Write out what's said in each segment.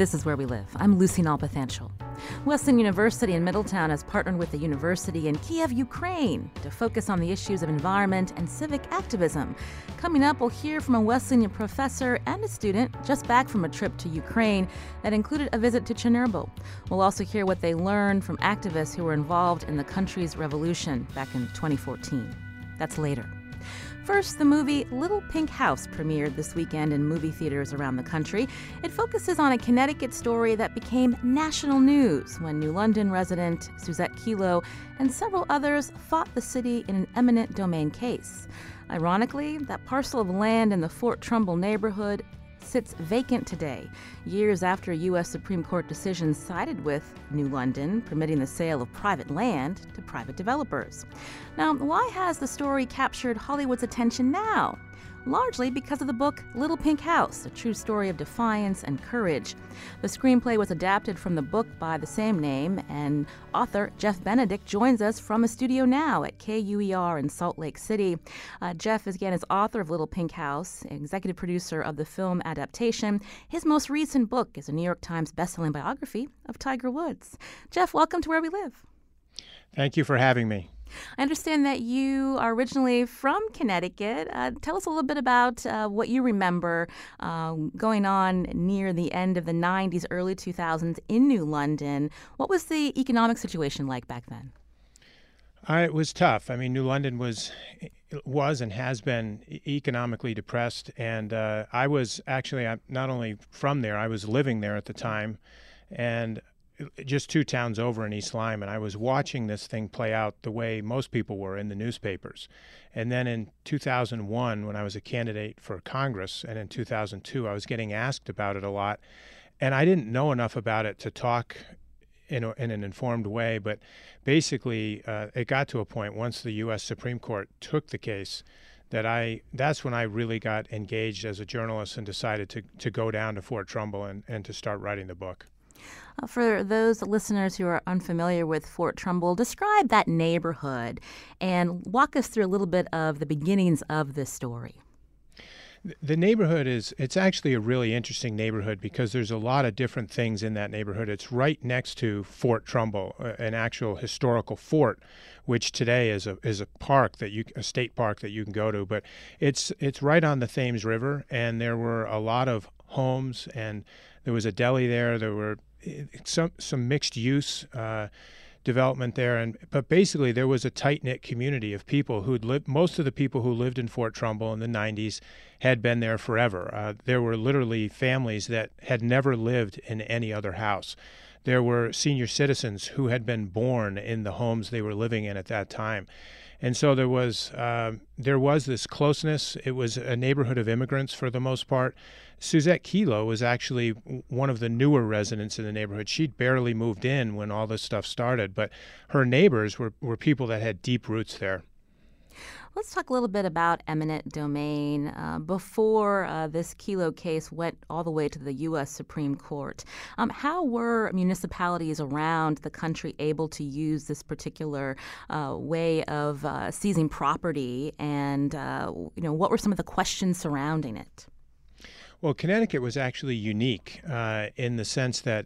This is Where We Live. I'm Lucy Nalpathanchel. Wesleyan University in Middletown has partnered with the university in Kiev, Ukraine, to focus on the issues of environment and civic activism. Coming up, we'll hear from a Wesleyan professor and a student just back from a trip to Ukraine that included a visit to Chernobyl. We'll also hear what they learned from activists who were involved in the country's revolution back in 2014. That's later. First, the movie Little Pink House premiered this weekend in movie theaters around the country. It focuses on a Connecticut story that became national news when New London resident Suzette Kelo and several others fought the city in an eminent domain case. Ironically, that parcel of land in the Fort Trumbull neighborhood sits vacant today, years after a U.S. Supreme Court decision sided with New London, permitting the sale of private land to private developers. Now, why has the story captured Hollywood's attention now? Largely because of the book Little Pink House, a true story of defiance and courage. The screenplay was adapted from the book by the same name, and author Jeff Benedict joins us from a studio now at KUER in Salt Lake City. Uh, Jeff is again is author of Little Pink House, executive producer of the film adaptation. His most recent book is a New York Times bestselling biography of Tiger Woods. Jeff, welcome to Where We Live. Thank you for having me. I understand that you are originally from Connecticut. Uh, tell us a little bit about uh, what you remember uh, going on near the end of the 90s, early 2000s in New London. What was the economic situation like back then? Uh, it was tough. I mean, New London was was and has been economically depressed, and uh, I was actually not only from there, I was living there at the time, and just two towns over in East Lyme, and I was watching this thing play out the way most people were in the newspapers. And then in 2001, when I was a candidate for Congress, and in 2002, I was getting asked about it a lot. And I didn't know enough about it to talk in, a, in an informed way. But basically, uh, it got to a point once the U.S. Supreme Court took the case that I that's when I really got engaged as a journalist and decided to, to go down to Fort Trumbull and, and to start writing the book. Uh, for those listeners who are unfamiliar with Fort Trumbull, describe that neighborhood and walk us through a little bit of the beginnings of this story. The neighborhood is it's actually a really interesting neighborhood because there's a lot of different things in that neighborhood. It's right next to Fort Trumbull, an actual historical fort which today is a is a park that you a state park that you can go to, but it's it's right on the Thames River and there were a lot of homes and there was a deli there. There were some some mixed use uh, development there, and but basically there was a tight knit community of people who'd lived. Most of the people who lived in Fort Trumbull in the '90s had been there forever. Uh, there were literally families that had never lived in any other house. There were senior citizens who had been born in the homes they were living in at that time and so there was uh, there was this closeness. It was a neighborhood of immigrants for the most part. Suzette Kelo was actually one of the newer residents in the neighborhood. She'd barely moved in when all this stuff started, but her neighbors were, were people that had deep roots there. Let's talk a little bit about eminent domain. Uh, before uh, this Kelo case went all the way to the U.S. Supreme Court, um, how were municipalities around the country able to use this particular uh, way of uh, seizing property, and uh, you know what were some of the questions surrounding it? Well, Connecticut was actually unique uh, in the sense that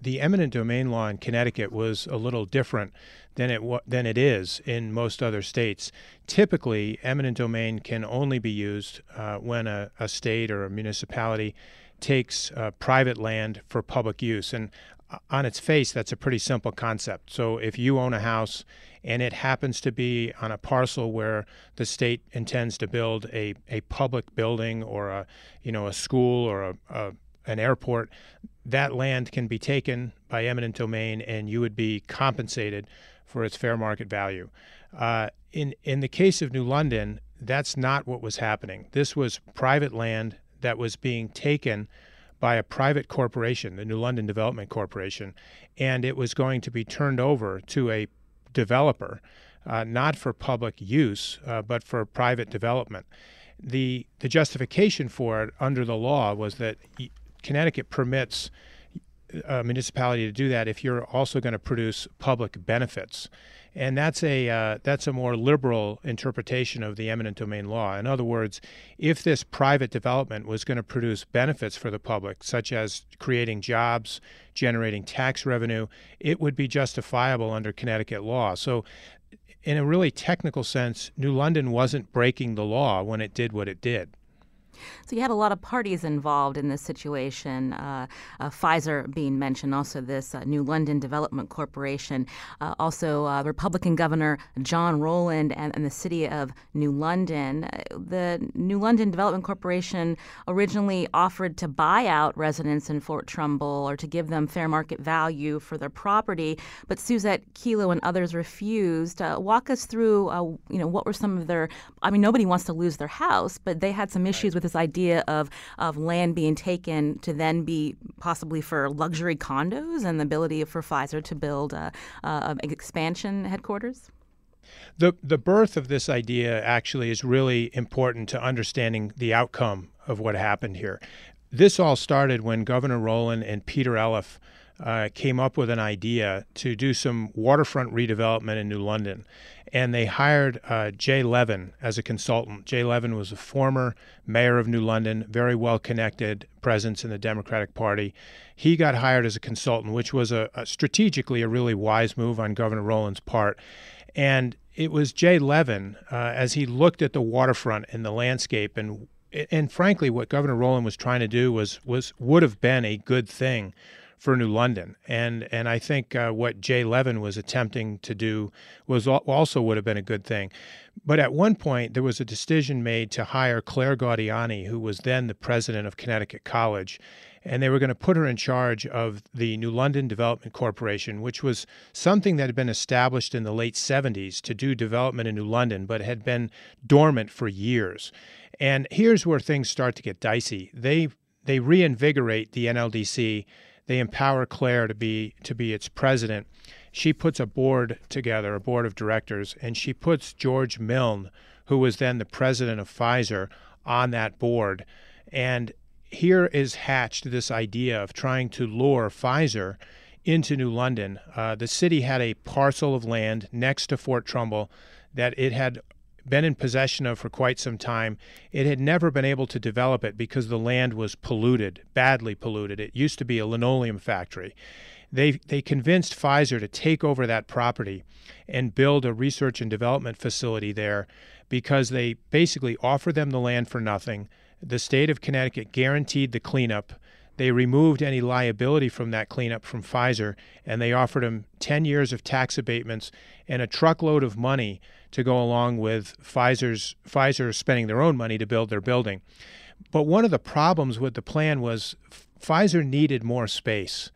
the eminent domain law in Connecticut was a little different than it than it is in most other states. Typically, eminent domain can only be used uh, when a, a, state or a municipality takes uh, private land for public use, and uh, on its face, that's a pretty simple concept. So, if you own a house and it happens to be on a parcel where the state intends to build a, a public building or a you know a school or a, a an airport, that land can be taken by eminent domain and you would be compensated for its fair market value. Uh, in, in the case of New London, that's not what was happening. This was private land that was being taken by a private corporation, the New London Development Corporation, and it was going to be turned over to a developer, uh, not for public use, uh, but for private development. The, the justification for it under the law was that Connecticut permits a municipality to do that if you're also going to produce public benefits. And that's a uh, that's a more liberal interpretation of the eminent domain law. In other words, if this private development was going to produce benefits for the public, such as creating jobs, generating tax revenue, it would be justifiable under Connecticut law. So, in a really technical sense, New London wasn't breaking the law when it did what it did. So you had a lot of parties involved in this situation. Uh, uh, Pfizer being mentioned, also this uh, New London Development Corporation, uh, also uh, Republican Governor John Rowland, and, and, the city of New London. The New London Development Corporation originally offered to buy out residents in Fort Trumbull or to give them fair market value for their property, but Suzette Kelo and others refused. walk us through, you know, what were some of their? I mean, nobody wants to lose their house, but they had some issues with this idea of of land being taken to then be possibly for luxury condos and the ability for Pfizer to build a, a expansion headquarters? The the birth of this idea actually is really important to understanding the outcome of what happened here. This all started when Governor Rowland and Peter Ellef uh, came up with an idea to do some waterfront redevelopment in New London and they hired uh, Jay Levin as a consultant. Jay Levin was a former mayor of New London, very well connected presence in the Democratic Party. He got hired as a consultant, which was a, a strategically a really wise move on Governor Rowland's part. And it was Jay Levin, uh, as he looked at the waterfront and the landscape, and and frankly, what Governor Rowland was trying to do was was would have been a good thing for New London. And and I think uh, what Jay Levin was attempting to do was also would have been a good thing. But at one point, there was a decision made to hire Claire Gaudiani, who was then the president of Connecticut College. And they were going to put her in charge of the New London Development Corporation, which was something that had been established in the late 70s to do development in New London, but had been dormant for years. And here's where things start to get dicey. They they reinvigorate the NLDC they empower Claire to be to be its president. She puts a board together, a board of directors, and she puts George Milne, who was then the president of Pfizer, on that board. And here is hatched this idea of trying to lure Pfizer into New London. Uh, the city had a parcel of land next to Fort Trumbull that it had been in possession of for quite some time. It had never been able to develop it because the land was polluted, badly polluted. It used to be a linoleum factory. They, they convinced Pfizer to take over that property and build a research and development facility there because they basically offered them the land for nothing. The state of Connecticut guaranteed the cleanup. They removed any liability from that cleanup from Pfizer, and they offered them 10 years of tax abatements and a truckload of money to go along with Pfizer's Pfizer spending their own money to build their building. But one of the problems with the plan was Pfizer needed more space.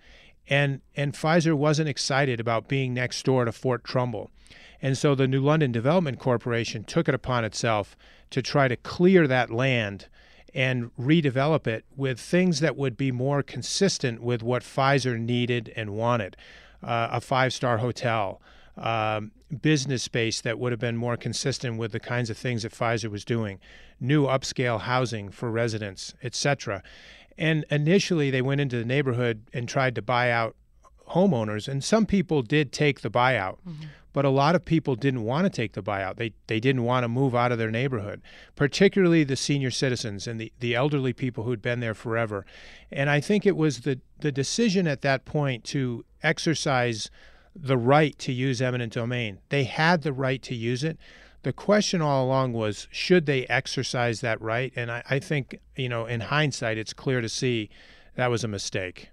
And and Pfizer wasn't excited about being next door to Fort Trumbull. And so the New London Development Corporation took it upon itself to try to clear that land and redevelop it with things that would be more consistent with what Pfizer needed and wanted. Uh, a five star hotel, um, business space that would have been more consistent with the kinds of things that Pfizer was doing, new upscale housing for residents, etc. And initially, they went into the neighborhood and tried to buy out homeowners, and some people did take the buyout. Mm-hmm. But a lot of people didn't want to take the buyout. They, they didn't want to move out of their neighborhood, particularly the senior citizens and the, the elderly people who'd been there forever. And I think it was the, the decision at that point to exercise the right to use eminent domain. They had the right to use it. The question all along was should they exercise that right? And I, I think, you know, in hindsight, it's clear to see that was a mistake.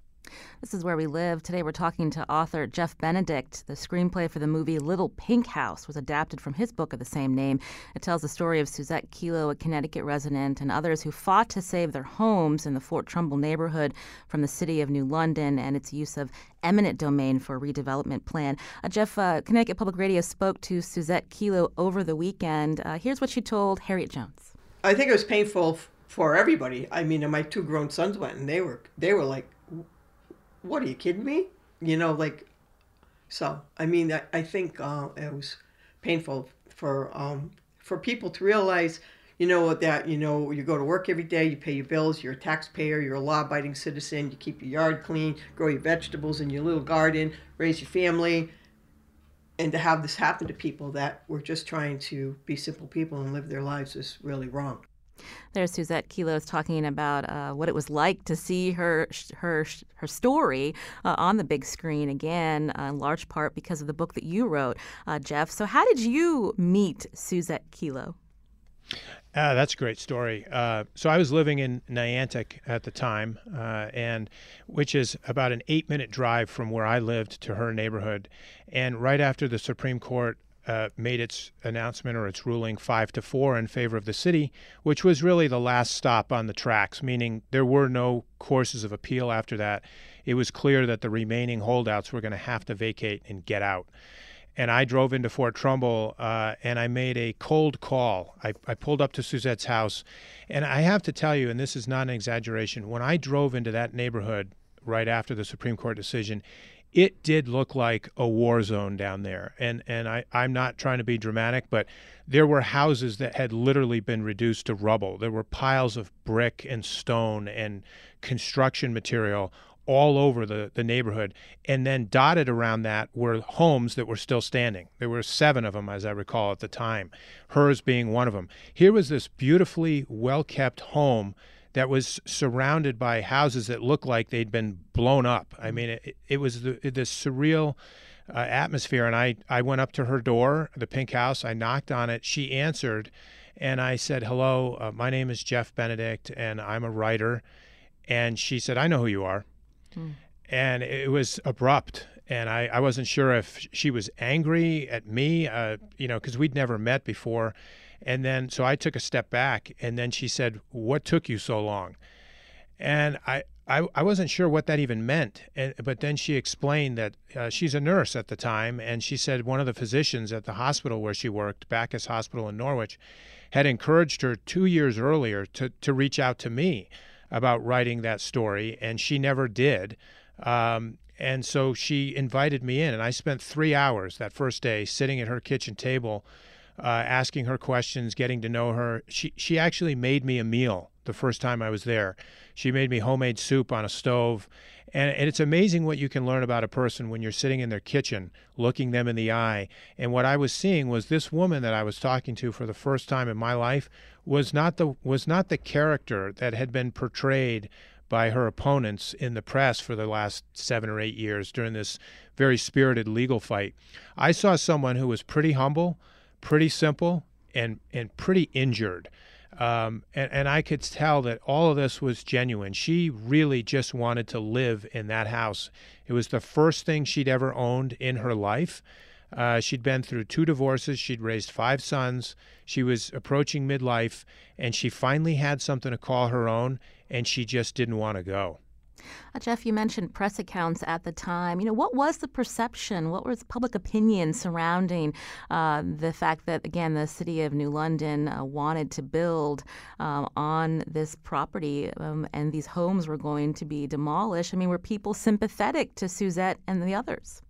This is where we live. Today we're talking to author Jeff Benedict. The screenplay for the movie Little Pink House was adapted from his book of the same name. It tells the story of Suzette Kelo, a Connecticut resident, and others who fought to save their homes in the Fort Trumbull neighborhood from the city of New London and its use of eminent domain for a redevelopment plan. Uh, Jeff, uh, Connecticut Public Radio spoke to Suzette Kelo over the weekend. Uh, here's what she told Harriet Jones. I think it was painful for everybody. I mean, my two grown sons went, and they were they were like, "What are you kidding me?" You know, like. So I mean, I, I think uh, it was painful for um, for people to realize, you know, that you know you go to work every day, you pay your bills, you're a taxpayer, you're a law-abiding citizen, you keep your yard clean, grow your vegetables in your little garden, raise your family, and to have this happen to people that were just trying to be simple people and live their lives is really wrong. There's Suzette Kelo's talking about uh, what it was like to see her her her story uh, on the big screen again, uh, in large part because of the book that you wrote, uh, Jeff. So, how did you meet Suzette Kelo? Uh, that's a great story. Uh, so I was living in Niantic at the time, uh, and which is about an eight-minute drive from where I lived to her neighborhood. And right after the Supreme Court uh, made its announcement or its ruling five to four in favor of the city, which was really the last stop on the tracks, meaning there were no courses of appeal after that. It was clear that the remaining holdouts were going to have to vacate and get out. And I drove into Fort Trumbull uh, and I made a cold call. I, I pulled up to Suzette's house. And I have to tell you, and this is not an exaggeration, when I drove into that neighborhood right after the Supreme Court decision, it did look like a war zone down there. And and I, I'm not trying to be dramatic, but there were houses that had literally been reduced to rubble. There were piles of brick and stone and construction material all over the, the neighborhood. And then dotted around that were homes that were still standing. There were seven of them, as I recall at the time, hers being one of them. Here was this beautifully well kept home that was surrounded by houses that looked like they'd been blown up. I mean, it, it was the, this surreal uh, atmosphere. And I, I went up to her door, the pink house. I knocked on it. She answered, and I said, Hello, uh, my name is Jeff Benedict, and I'm a writer. And she said, I know who you are. Hmm. And it was abrupt. And I, I wasn't sure if she was angry at me, uh, you know, because we'd never met before. And then, so I took a step back, and then she said, What took you so long? And I, I, I wasn't sure what that even meant. And, but then she explained that uh, she's a nurse at the time, and she said one of the physicians at the hospital where she worked, Backus Hospital in Norwich, had encouraged her two years earlier to, to reach out to me about writing that story, and she never did. Um, and so she invited me in, and I spent three hours that first day sitting at her kitchen table uh, asking her questions, getting to know her. She she actually made me a meal the first time I was there. She made me homemade soup on a stove. And, and it's amazing what you can learn about a person when you're sitting in their kitchen, looking them in the eye. And what I was seeing was this woman that I was talking to for the first time in my life was not the was not the character that had been portrayed by her opponents in the press for the last seven or eight years during this very spirited legal fight. I saw someone who was pretty humble, pretty simple and and pretty injured. Um, and, and I could tell that all of this was genuine. She really just wanted to live in that house. It was the first thing she'd ever owned in her life. Uh, she'd been through two divorces. She'd raised five sons. She was approaching midlife, and she finally had something to call her own, and she just didn't want to go. Uh, Jeff, you mentioned press accounts at the time. You know, what was the perception? What was public opinion surrounding uh, the fact that, again, the city of New London uh, wanted to build um, on this property um, and these homes were going to be demolished? I mean, were people sympathetic to Suzette and the others?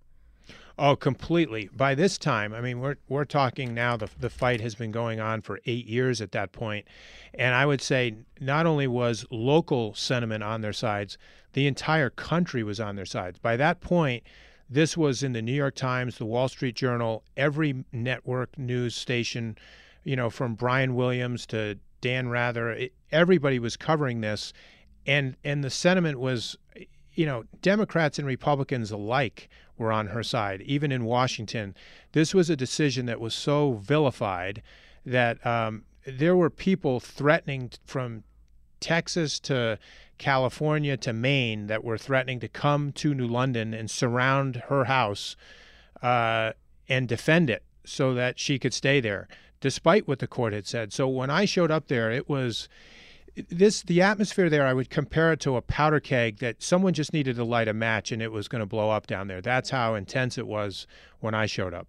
Oh, completely. By this time, I mean, we're we're talking now. The the fight has been going on for eight years at that point, and I would say not only was local sentiment on their sides, the entire country was on their sides. By that point, this was in the New York Times, the Wall Street Journal, every network news station, you know, from Brian Williams to Dan Rather, it, everybody was covering this, and and the sentiment was, you know, Democrats and Republicans alike were on her side, even in Washington. This was a decision that was so vilified that um, there were people threatening from Texas to California to Maine that were threatening to come to New London and surround her house uh, and defend it so that she could stay there, despite what the court had said. So when I showed up there, it was this the atmosphere there i would compare it to a powder keg that someone just needed to light a match and it was going to blow up down there. That's how intense it was when i showed up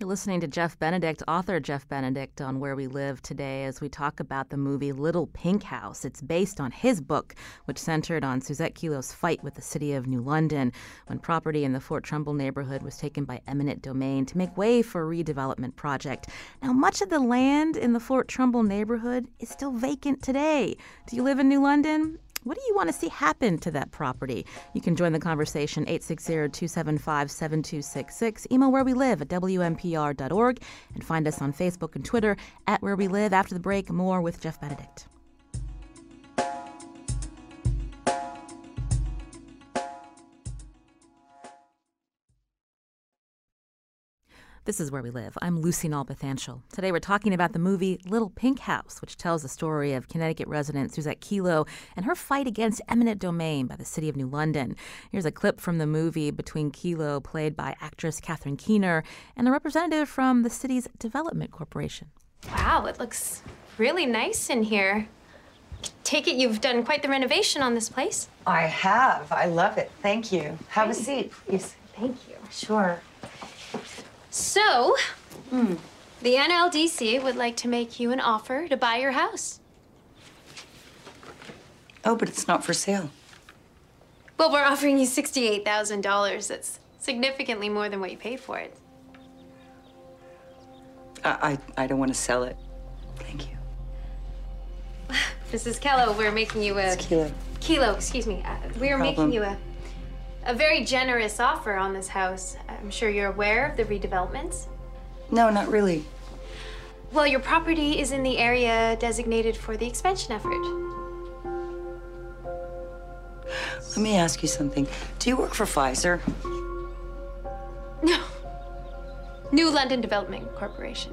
You're listening to Jeff Benedict, author Jeff Benedict, on Where We Live today as we talk about the movie Little Pink House. It's based on his book, which centered on Suzette Kelo's fight with the city of New London when property in the Fort Trumbull neighborhood was taken by eminent domain to make way for a redevelopment project. Now, much of the land in the Fort Trumbull neighborhood is still vacant today. Do you live in New London? What do you want to see happen to that property? You can join the conversation 860-275-7266. Email where we live at wnpr.org and find us on Facebook and Twitter at where we live. After the break, more with Jeff Benedict. This is Where We Live. I'm Lucy Nalpathanchel. Today we're talking about the movie Little Pink House, which tells the story of Connecticut resident Suzette Kelo and her fight against eminent domain by the city of New London. Here's a clip from the movie between Kelo, played by actress Catherine Keener, and a representative from the city's development corporation. Wow, it looks really nice in here. Take it you've done quite the renovation on this place. I have. I love it. Thank you. Have a seat, please. Thank you. Sure. So, the NLDC would like to make you an offer to buy your house. Oh, but it's not for sale. Well, we're offering you $68,000. That's significantly more than what you paid for it. I, I, I don't want to sell it. Thank you. Mrs. Kello, we're making you a It's Kelo. kelo. Excuse me. Uh, we are making you a a very generous offer on this house. I'm sure you're aware of the redevelopments. No, not really. Well, your property is in the area designated for the expansion effort. Let me ask you something. Do you work for Pfizer? No. New London Development Corporation.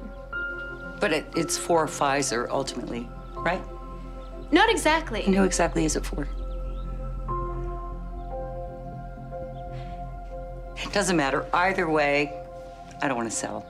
But it, it's for Pfizer ultimately, right? Not exactly. And who exactly is it for? Doesn't matter. Either way, I don't want to sell.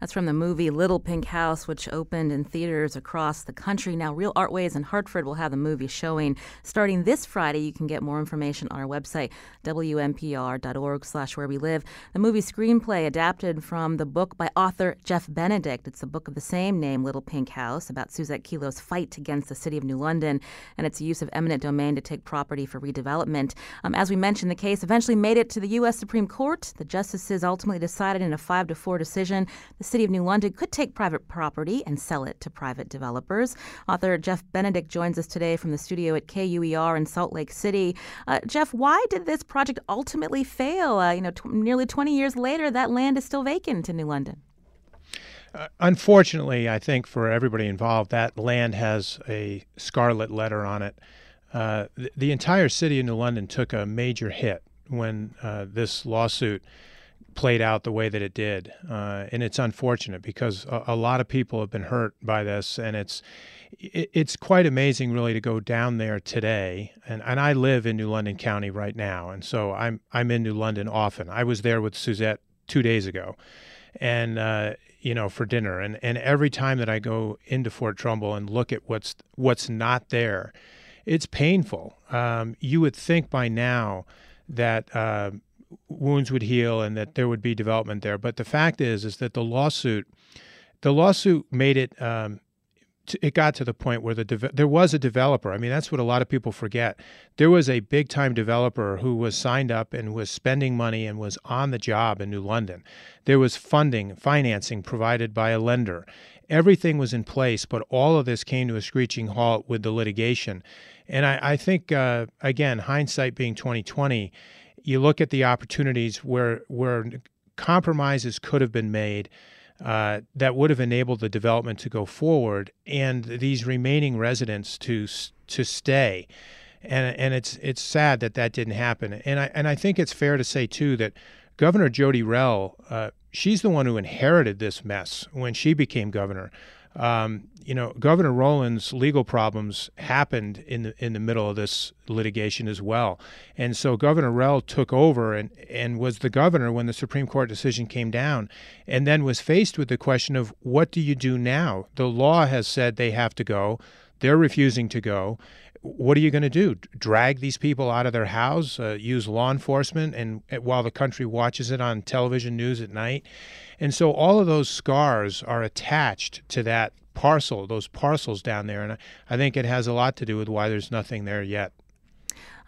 That's from the movie Little Pink House, which opened in theaters across the country. Now, Real Art Ways in Hartford will have the movie showing starting this Friday. You can get more information on our website, wnpr.org slash where we live. The movie screenplay adapted from the book by author Jeff Benedict. It's a book of the same name, Little Pink House, about Suzette Kelo's fight against the city of New London and its use of eminent domain to take property for redevelopment. Um, as we mentioned, the case eventually made it to the U.S. Supreme Court. The justices ultimately decided in a 5 to 4 decision the city of New London could take private property and sell it to private developers. Author Jeff Benedict joins us today from the studio at KUER in Salt Lake City. Uh, Jeff, why did this project ultimately fail? Uh, you know, tw- nearly 20 years later, that land is still vacant in New London. Uh, unfortunately, I think for everybody involved, that land has a scarlet letter on it. Uh, the, the entire city of New London took a major hit when uh, this lawsuit played out the way that it did, uh, and it's unfortunate because a, a lot of people have been hurt by this, and it's it, it's quite amazing really to go down there today and, and I live in New London County right now and so I'm I'm in New London often. I was there with Suzette 2 days ago and uh, you know for dinner and and every time that I go into Fort Trumbull and look at what's what's not there it's painful. Um, you would think by now that uh, wounds would heal and that there would be development there, but the fact is, is that the lawsuit, the lawsuit made it. Um, it got to the point where the deve- there was a developer. I mean, that's what a lot of people forget. There was a big time developer who was signed up and was spending money and was on the job in New London. There was funding, financing provided by a lender. Everything was in place, but all of this came to a screeching halt with the litigation. And I, I think, uh, again, hindsight being 2020, you look at the opportunities where where compromises could have been made uh, that would have enabled the development to go forward and these remaining residents to to stay. And and it's it's sad that that didn't happen. And I and I think it's fair to say too that Governor Jodi Rell, uh, she's the one who inherited this mess when she became governor. Um, you know, Governor Rowland's legal problems happened in the in the middle of this litigation as well, and so Governor Rell took over and and was the governor when the Supreme Court decision came down, and then was faced with the question of what do you do now? The law has said they have to go. They're refusing to go. What are you going to do? Drag these people out of their house, uh, use law enforcement, and uh, while the country watches it on television news at night, and so all of those scars are attached to that parcel, those parcels down there, and I, I think it has a lot to do with why there's nothing there yet.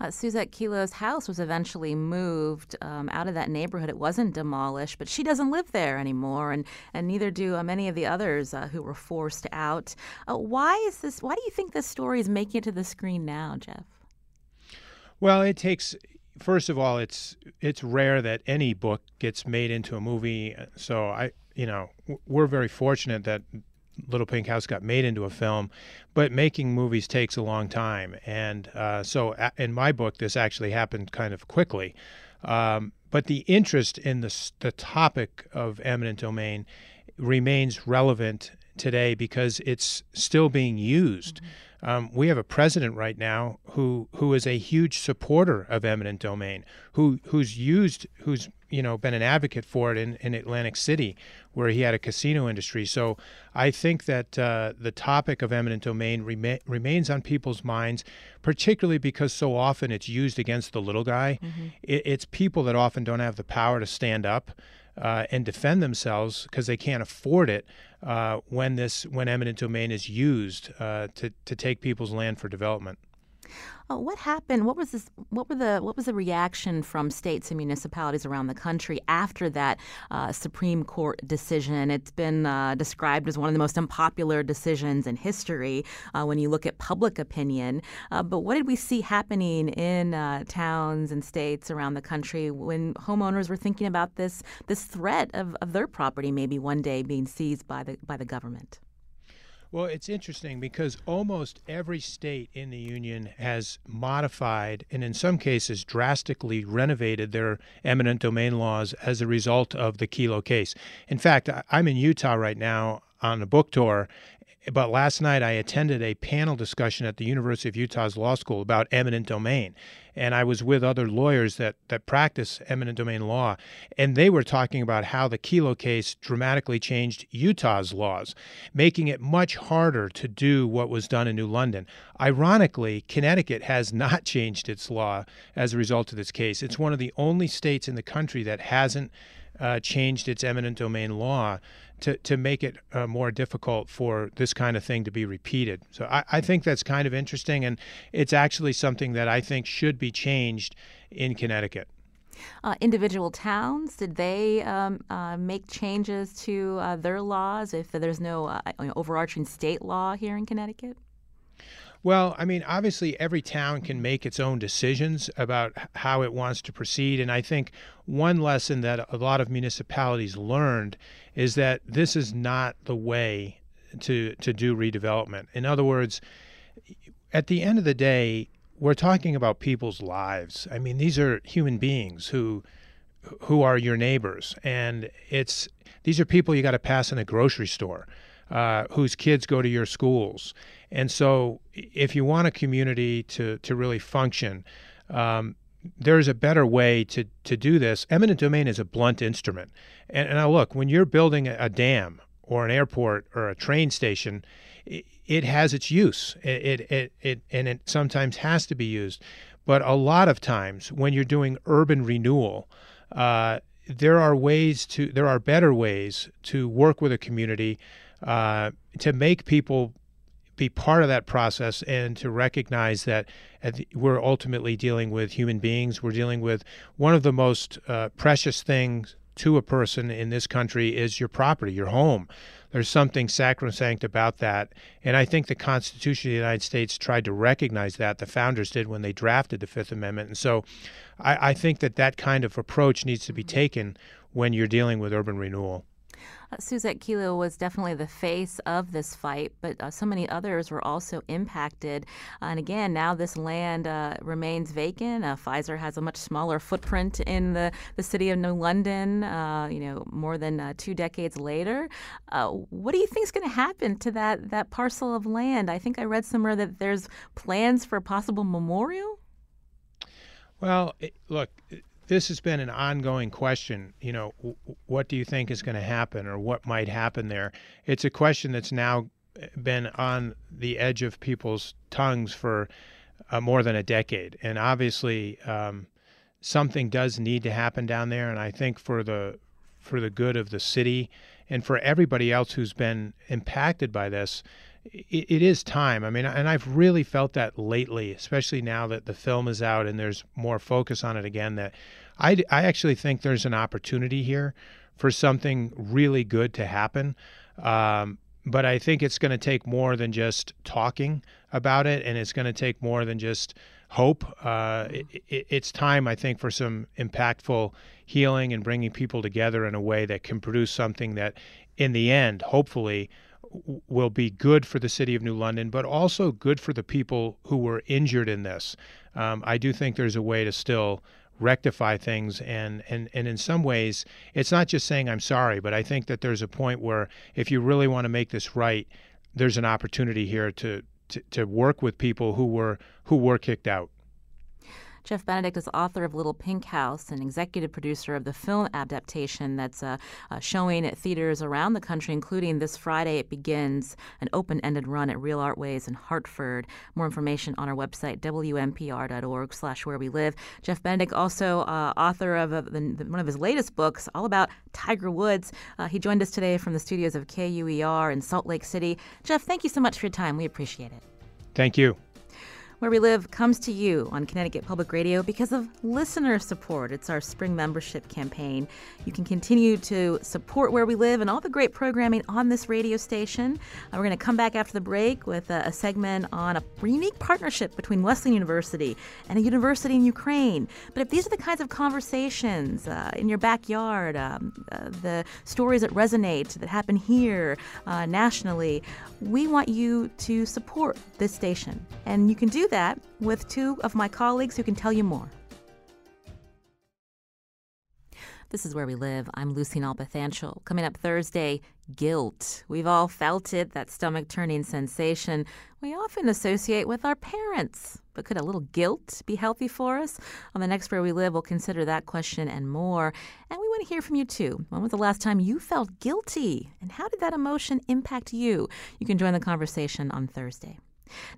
Uh, Suzette Kelo's house was eventually moved um, out of that neighborhood. It wasn't demolished, but she doesn't live there anymore, and, and neither do uh, many of the others uh, who were forced out. Uh, why is this? Why do you think this story is making it to the screen now, Jeff? Well, it takes. First of all, it's it's rare that any book gets made into a movie. So I, you know, we're very fortunate that Little Pink House got made into a film, but making movies takes a long time. And uh, so, in my book, this actually happened kind of quickly. Um, but the interest in the, the topic of eminent domain remains relevant today because it's still being used. Mm-hmm. Um, we have a president right now who who is a huge supporter of eminent domain, who who's used who's you know been an advocate for it in, in Atlantic City, where he had a casino industry. So I think that uh, the topic of eminent domain rema- remains on people's minds, particularly because so often it's used against the little guy. Mm-hmm. It, it's people that often don't have the power to stand up. Uh, and defend themselves because they can't afford it uh, when this when eminent domain is used uh, to to take people's land for development. Uh, what happened? What was this? What were the what was the reaction from states and municipalities around the country after that uh, Supreme Court decision? It's been uh, described as one of the most unpopular decisions in history uh, when you look at public opinion. Uh, but what did we see happening in uh, towns and states around the country when homeowners were thinking about this this threat of, of their property maybe one day being seized by the by the government? Well, it's interesting because almost every state in the union has modified and, in some cases, drastically renovated their eminent domain laws as a result of the Kelo case. In fact, I'm in Utah right now on a book tour, but last night I attended a panel discussion at the University of Utah's Law School about eminent domain. And I was with other lawyers that, that practice eminent domain law. And they were talking about how the Kelo case dramatically changed Utah's laws, making it much harder to do what was done in New London. Ironically, Connecticut has not changed its law as a result of this case. It's one of the only states in the country that hasn't uh, changed its eminent domain law to, to make it uh, more difficult for this kind of thing to be repeated. So I, I think that's kind of interesting, and it's actually something that I think should be changed in Connecticut. Uh, individual towns, did they um, uh, make changes to uh, their laws if there's no uh, overarching state law here in Connecticut? Well, I mean, obviously, every town can make its own decisions about how it wants to proceed. And I think one lesson that a lot of municipalities learned is that this is not the way to, to do redevelopment. In other words, at the end of the day, we're talking about people's lives. I mean, these are human beings who who are your neighbors, and it's these are people you got to pass in a grocery store, uh, whose kids go to your schools, and so, if you want a community to, to really function, um, there's a better way to, to do this. Eminent domain is a blunt instrument. And, and now, look, when you're building a, dam or an airport or a train station, it, it has its use. It, it, it, and it sometimes has to be used. But a lot of times, when you're doing urban renewal, uh, there are ways to there are better ways to work with a community uh, to make people be part of that process and to recognize that we're ultimately dealing with human beings. We're dealing with one of the most uh, precious things to a person in this country is your property, your home. There's something sacrosanct about that. And I think the Constitution of the United States tried to recognize that. The founders did when they drafted the Fifth Amendment. And so I, I think that that kind of approach needs to be taken when you're dealing with urban renewal. Uh, Suzette Kelo was definitely the face of this fight, but uh, so many others were also impacted. and again, now this land uh, remains vacant. Uh, Pfizer has a much smaller footprint in the, the city of New London, uh, you know, more than uh, two decades later. what do you think is going to happen to that, that parcel of land? I think I read somewhere that there's plans for a possible memorial. Well, it, look, this has been an ongoing question. You know, what do you think is going to happen or what might happen there? It's a question that's now been on the edge of people's tongues for uh, more than a decade. And obviously, um, something does need to happen down there. And I think for the for the good of the city and for everybody else who's been impacted by this, it, it is time. I mean, and I've really felt that lately, especially now that the film is out and there's more focus on it again. That I, I actually think there's an opportunity here for something really good to happen. Um, but I think it's going to take more than just talking about it, and it's going to take more than just hope. Uh, it, it, it's time, I think, for some impactful healing and bringing people together in a way that can produce something that, in the end, hopefully, will be good for the city of New London, but also good for the people who were injured in this. Um, I do think there's a way to still rectify things and, and and in some ways it's not just saying I'm sorry, but I think that there's a point where if you really want to make this right, there's an opportunity here to to, to work with people who were who were kicked out. Jeff Benedict is author of Little Pink House and executive producer of the film adaptation that's uh, uh, showing at theaters around the country, including this Friday. It begins an open ended run at Real Art Ways in Hartford. More information on our website, wnpr.org slash where we live. Jeff Benedict, also uh, author of the, the, one of his latest books, all about Tiger Woods. Uh, he joined us today from the studios of KUER in Salt Lake City. Jeff, thank you so much for your time. We appreciate it. Thank you. Where We Live comes to you on Connecticut Public Radio because of listener support. It's our spring membership campaign. You can continue to support Where We Live and all the great programming on this radio station. Uh, we're going to come back after the break with a, a, segment on a unique partnership between Wesleyan University and a university in Ukraine. But if these are the kinds of conversations uh, in your backyard, um, uh, the stories that resonate, that happen here uh, nationally, we want you to support this station. And you can do that with two of my colleagues who can tell you more. This is where we live. I'm Lucy Nalpathanchel. Coming up Thursday, guilt. We've all felt it, that stomach turning sensation we often associate with our parents. But could a little guilt be healthy for us? On the next Where We Live, we'll consider that question and more. And we want to hear from you too. When was the last time you felt guilty? And how did that emotion impact you? You can join the conversation on Thursday.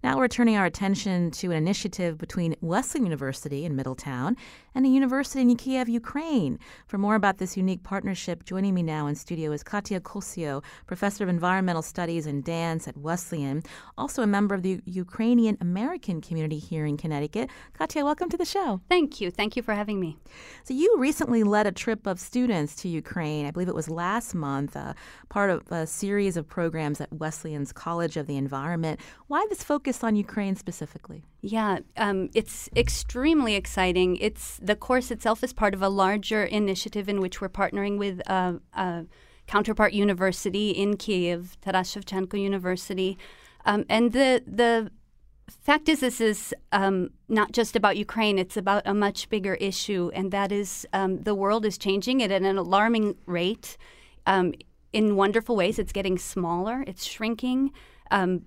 Now we're turning our attention to an initiative between Wesleyan University in Middletown and a university in Kiev, Ukraine. For more about this unique partnership, joining me now in studio is Katja Kolcio, professor of environmental studies and dance at Wesleyan, also a member of the Ukrainian American community here in Connecticut. Katja, welcome to the show. Thank you. Thank you for having me. So you recently led a trip of students to Ukraine. I believe it was last month, uh, part of a series of programs at Wesleyan's College of the Environment. Why this focus on Ukraine specifically? Yeah, um, it's extremely exciting. It's the course itself is part of a larger initiative in which we're partnering with uh, a counterpart university in Kiev, Taras Shevchenko University, um, and the the fact is this is um, not just about Ukraine. It's about a much bigger issue, and that is um, the world is changing at an alarming rate. Um, in wonderful ways, it's getting smaller. It's shrinking. Um,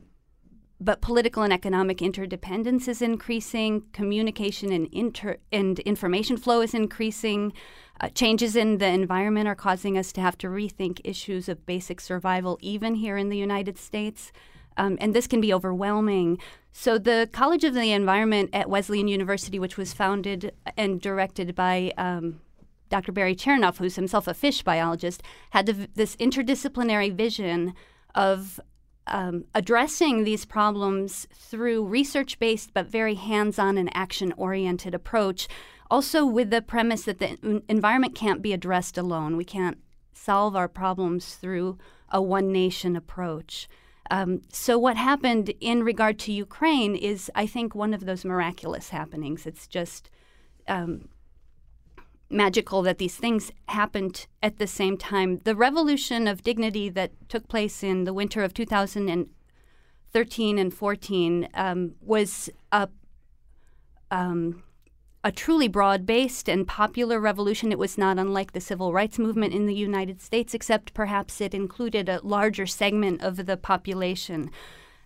but political and economic interdependence is increasing, communication and, inter- and information flow is increasing. Uh, changes in the environment are causing us to have to rethink issues of basic survival, even here in the United States. Um, and this can be overwhelming. So, the College of the Environment at Wesleyan University, which was founded and directed by um, Dr. Barry Chernoff, who's himself a fish biologist, had this interdisciplinary vision of um, addressing these problems through research based but very hands on and action oriented approach. Also, with the premise that the environment can't be addressed alone. We can't solve our problems through a one nation approach. Um, so, what happened in regard to Ukraine is, I think, one of those miraculous happenings. It's just um, magical that these things happened at the same time. The revolution of dignity that took place in the winter of 2013 and 14 um, was a um, a truly broad based and popular revolution. It was not unlike the civil rights movement in the United States, except perhaps it included a larger segment of the population.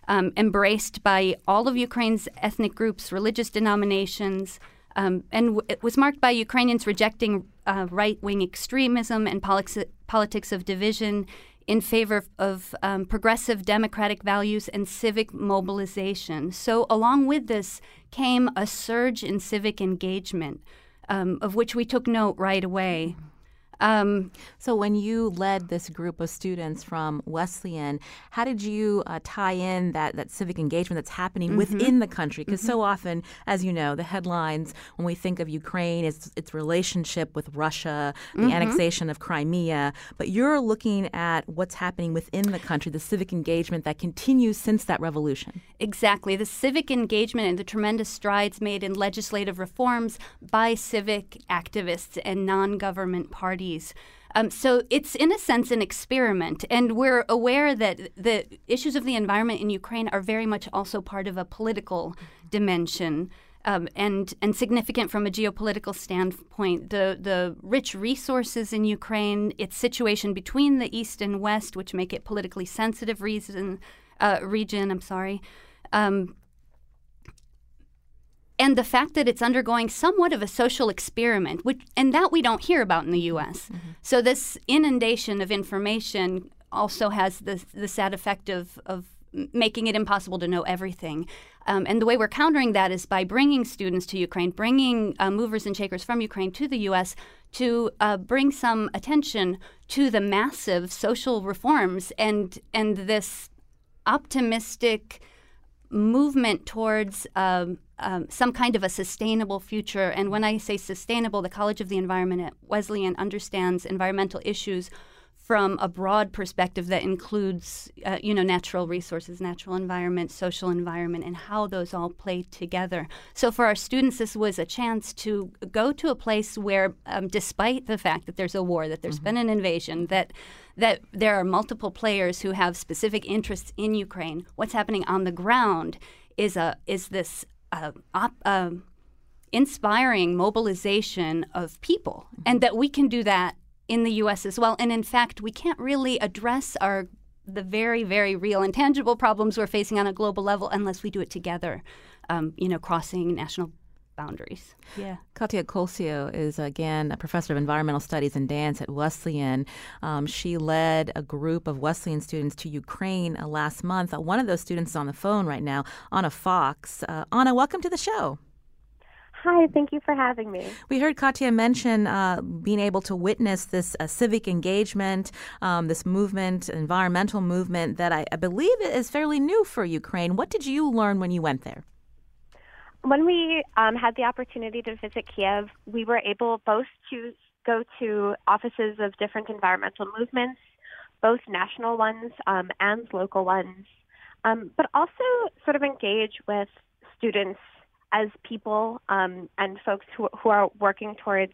Um, embraced by all of Ukraine's ethnic groups, religious denominations, um, and w- it was marked by Ukrainians rejecting uh, right wing extremism and politics, politics of division in favor of um, progressive democratic values and civic mobilization. So, along with this came a surge in civic engagement, um, of which we took note right away. Um, so, when you led this group of students from Wesleyan, how did you uh, tie in that, that civic engagement that's happening mm-hmm. within the country? Because mm-hmm. so often, as you know, the headlines when we think of Ukraine is its relationship with Russia, the mm-hmm. annexation of Crimea, but you're looking at what's happening within the country, the civic engagement that continues since that revolution. Exactly. The civic engagement and the tremendous strides made in legislative reforms by civic activists and non government parties um, so it's in a sense an experiment, and we're aware that the issues of the environment in Ukraine are very much also part of a political dimension. Um, and and significant from a geopolitical standpoint. The the rich resources in Ukraine, its situation between the east and west, which make it politically sensitive reason uh, region. I'm sorry. Um, and the fact that it's undergoing somewhat of a social experiment, which and that we don't hear about in the U.S. Mm-hmm. So this inundation of information also has the the sad effect of of making it impossible to know everything. Um, and the way we're countering that is by bringing students to Ukraine, bringing uh, movers and shakers from Ukraine to the U.S. to uh, bring some attention to the massive social reforms and and this optimistic movement towards um, um, some kind of a sustainable future. And when I say sustainable, the College of the Environment at Wesleyan understands environmental issues from a broad perspective that includes, uh, you know, natural resources, natural environment, social environment, and how those all play together. So for our students, this was a chance to go to a place where, um, despite the fact that there's a war, that there's mm-hmm. been an invasion, that that there are multiple players who have specific interests in Ukraine, what's happening on the ground is a is this uh, op, uh, inspiring mobilization of people, mm-hmm. and that we can do that in the U.S. as well. And in fact, we can't really address our the very, very real and tangible problems we're facing on a global level unless we do it together. Um, you know, crossing national boundaries. Yeah. Katja Kolcio is again a professor of environmental studies and dance at Wesleyan. Um, she led a group of Wesleyan students to Ukraine uh, last month. Uh, one of those students is on the phone right now, Anna Fox. Uh, Anna, welcome to the show. Hi, thank you for having me. We heard Katja mention uh, being able to witness this uh, civic engagement, um, this movement, environmental movement that I, I, believe is fairly new for Ukraine. What did you learn when you went there? When we um, had the opportunity to visit Kiev, we were able both to go to offices of different environmental movements, both national ones um, and local ones, um, but also sort of engage with students as people um, and folks who, who are working towards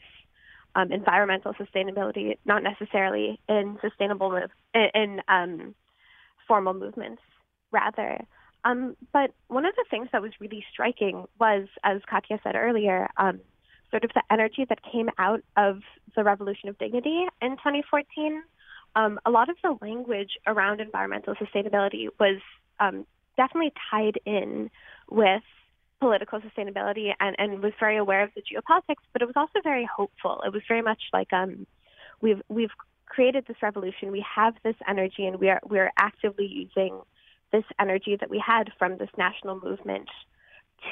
um, environmental sustainability, not necessarily in sustainable move, in, um, formal movements, rather. Um, but one of the things that was really striking was, as Katja said earlier, um, sort of the energy that came out of the Revolution of Dignity in 2014. Um, a lot of the language around environmental sustainability was definitely tied in with political sustainability and, and was very aware of the geopolitics, but it was also very hopeful. It was very much like um, we've we've created this revolution. We have this energy, and we are we are actively using this energy that we had from this national movement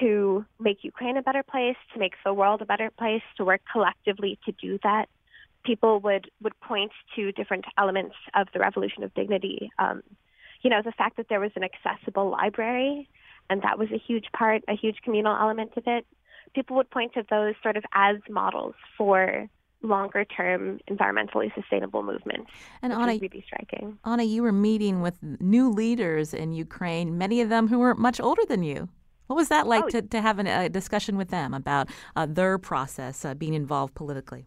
to make Ukraine a better place, to make the world a better place, to work collectively to do that. People would would point to different elements of the revolution of dignity. Um, you know, the fact that there was an accessible library and that was a huge part, a huge communal element of it. People would point to those sort of as models for longer term environmentally sustainable movements. And Anna, really striking. Anna, you were meeting with new leaders in Ukraine, many of them who were much older than you. What was that like oh, to, to have an, a discussion with them about uh, their process uh, being involved politically?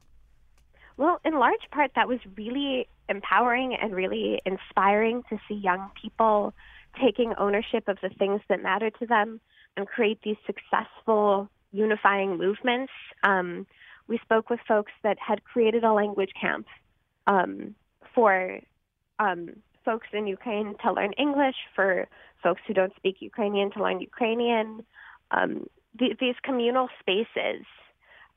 Well, in large part, that was really empowering and really inspiring to see young people taking ownership of the things that matter to them and create these successful unifying movements. Um, we spoke with folks that had created a language camp um, for um, folks in Ukraine to learn English, for folks who don't speak Ukrainian to learn Ukrainian. Um, th- these communal spaces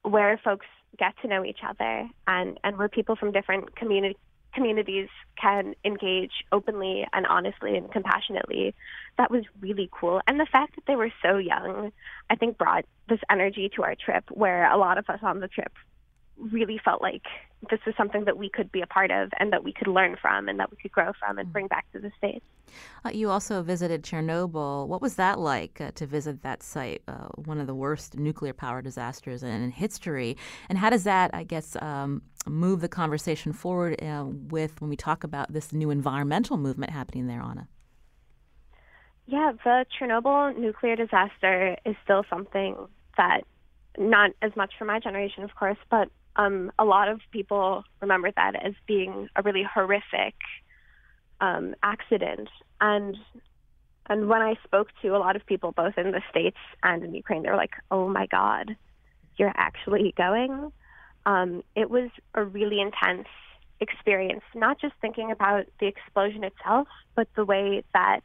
where folks get to know each other and, and where people from different community communities can engage openly and honestly and compassionately. That was really cool. And the fact that they were so young, I think, brought this energy to our trip where a lot of us on the trip really felt like this was something that we could be a part of and that we could learn from and that we could grow from and bring back to the States. Uh, you also visited Chernobyl. What was that like uh, to visit that site, uh, one of the worst nuclear power disasters in, in history? And how does that, I guess, um, move the conversation forward uh, with when we talk about this new environmental movement happening there, Anna? Yeah, the Chernobyl nuclear disaster is still something that, not as much for my generation, of course, but um, a lot of people remember that as being a really horrific um, accident. And and when I spoke to a lot of people, both in the states and in Ukraine, they were like, "Oh my God, you're actually going." Um, it was a really intense experience, not just thinking about the explosion itself, but the way that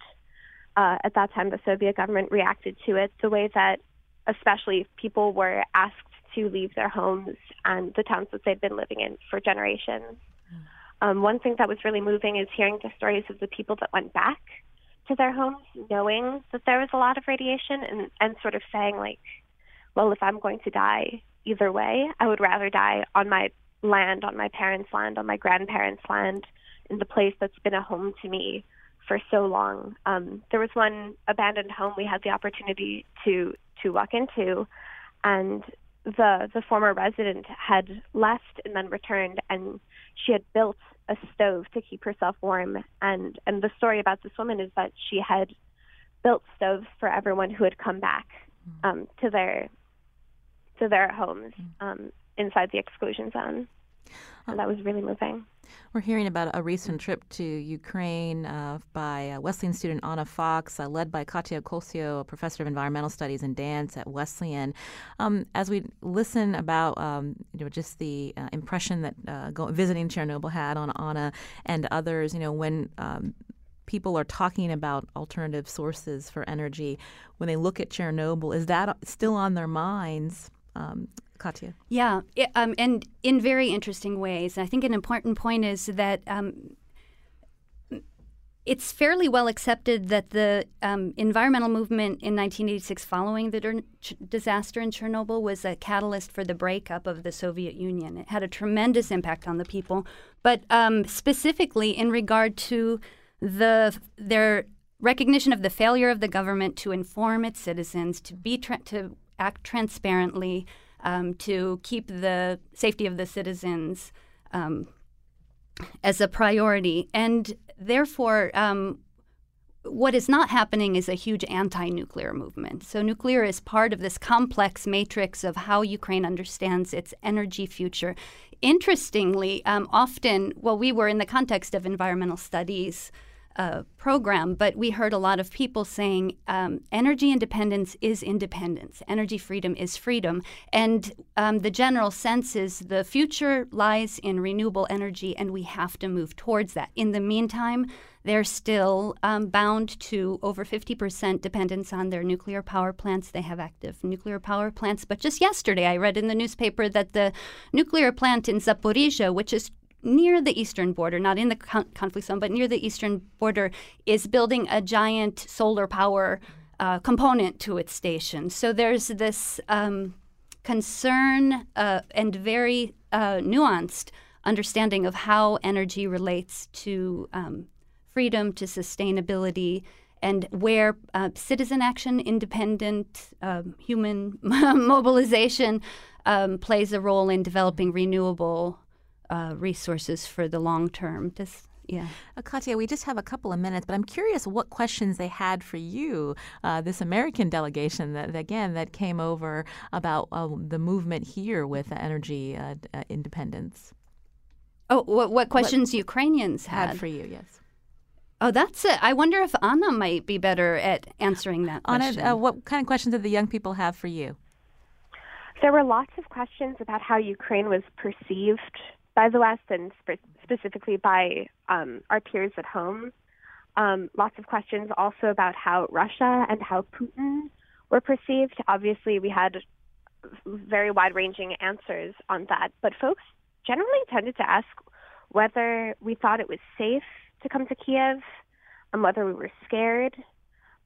uh, at that time the Soviet government reacted to it, the way that especially people were asked to leave their homes and the towns that they'd been living in for generations. Um, one thing that was really moving is hearing the stories of the people that went back to their homes, knowing that there was a lot of radiation, and, and sort of saying, like, well, if I'm going to die either way, I would rather die on my land, on my parents' land, on my grandparents' land, in the place that's been a home to me for so long. Um, there was one abandoned home we had the opportunity to to walk into, and the the former resident had left and then returned and she had built a stove to keep herself warm and and the story about this woman is that she had built stoves for everyone who had come back mm. um, to their to their homes mm. um, inside the exclusion zone and that was really moving. We're hearing about a recent trip to Ukraine uh, by a Wesleyan student Anna Fox, uh, led by Katja Kolcio, a professor of environmental studies and dance at Wesleyan. Um, as we listen about um, you know, just the uh, impression that uh, go, visiting Chernobyl had on Anna and others, you know, when um, people are talking about alternative sources for energy, when they look at Chernobyl, is that still on their minds? Katja. Yeah, it, um, and in very interesting ways. I think an important point is that um, it's fairly well accepted that the um, environmental movement in 1986, following the disaster in Chernobyl, was a catalyst for the breakup of the Soviet Union. It had a tremendous impact on the people, but um, specifically in regard to the their recognition of the failure of the government to inform its citizens, to be tra- to act transparently, um, to keep the safety of the citizens um, as a priority. And therefore, um, what is not happening is a huge anti nuclear movement. So, nuclear is part of this complex matrix of how Ukraine understands its energy future. Interestingly, um, often, well, we were in the context of environmental studies uh, program, but we heard a lot of people saying um, energy independence is independence, energy freedom is freedom. And um, the general sense is the future lies in renewable energy, and we have to move towards that. In the meantime, they're still um, bound to over 50% dependence on their nuclear power plants. They have active nuclear power plants. But just yesterday, I read in the newspaper that the nuclear plant in Zaporizhia, which is near the eastern border, not in the con- conflict zone, but near the eastern border, is building a giant solar power uh, component to its station. So there's this um, concern uh, and very uh, nuanced understanding of how energy relates to um, freedom, to sustainability, and where uh, citizen action, independent um, human mobilization um, plays a role in developing renewable uh, resources for the long term. This, yeah. Uh, Katja, we just have a couple of minutes, but I'm curious what questions they had for you, uh, this American delegation that, again, that came over about uh, the movement here with energy uh, uh, independence. Oh, what, what questions what Ukrainians had. had for you? Yes. Oh, that's it. I wonder if Anna might be better at answering that question. Anna, uh, what kind of questions did the young people have for you? There were lots of questions about how Ukraine was perceived by the West and spe- specifically by um, our peers at home. Um, lots of questions also about how Russia and how Putin were perceived. Obviously, we had very wide ranging answers on that, but folks generally tended to ask whether we thought it was safe to come to Kiev, and whether we were scared.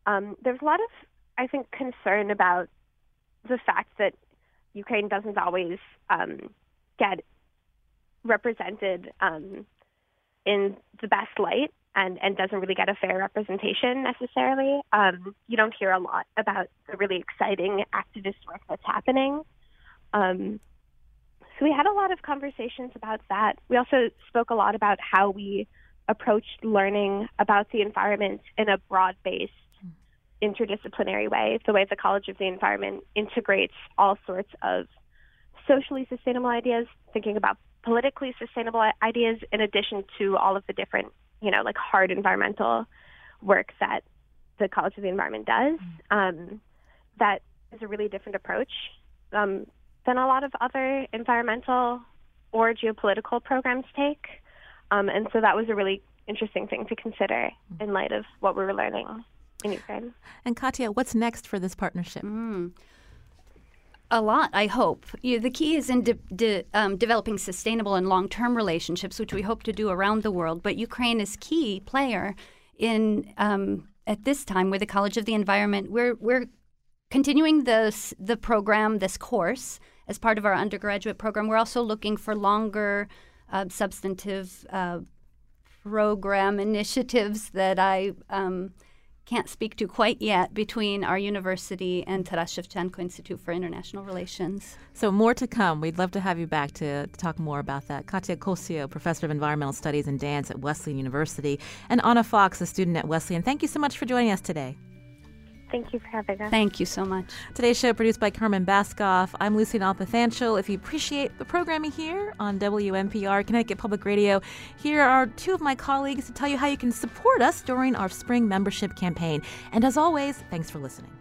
Um, there's a lot of, I think, concern about the fact that Ukraine doesn't always um, get represented um, in the best light and, and doesn't really get a fair representation necessarily. Um, you don't hear a lot about the really exciting activist work that's happening. Um, so we had a lot of conversations about that. We also spoke a lot about how we approached learning about the environment in a broad based, interdisciplinary way, the way the College of the Environment integrates all sorts of socially sustainable ideas, thinking about politically sustainable ideas, in addition to all of the different, you know, like hard environmental work that the College of the Environment does. Um, that is a really different approach. Um, than a lot of other environmental or geopolitical programs take. Um, and so that was a really interesting thing to consider in light of what we were learning in Ukraine. And Katja, what's next for this partnership? Mm. A lot, I hope. You know, the key is in de- de- um, developing sustainable and long term relationships, which we hope to do around the world. But Ukraine is key player in um, at this time with the College of the Environment. We're we're continuing this the program, this course, as part of our undergraduate program. We're also looking for longer, uh, substantive uh, program initiatives that I um, can't speak to quite yet between our university and Taras Shevchenko Institute for International Relations. So more to come. We'd love to have you back to, talk more about that. Katja Kolcio, professor of environmental studies and dance at Wesleyan University, and Anna Fox, a student at Wesleyan. Thank you so much for joining us today. Thank you for having us. Thank you so much. Today's show produced by Carmen Baskauf. I'm Lucy Nalpathanchil. If you appreciate the programming here on WNPR, Connecticut Public Radio, here are two of my colleagues to tell you how you can support us during our spring membership campaign. And as always, thanks for listening.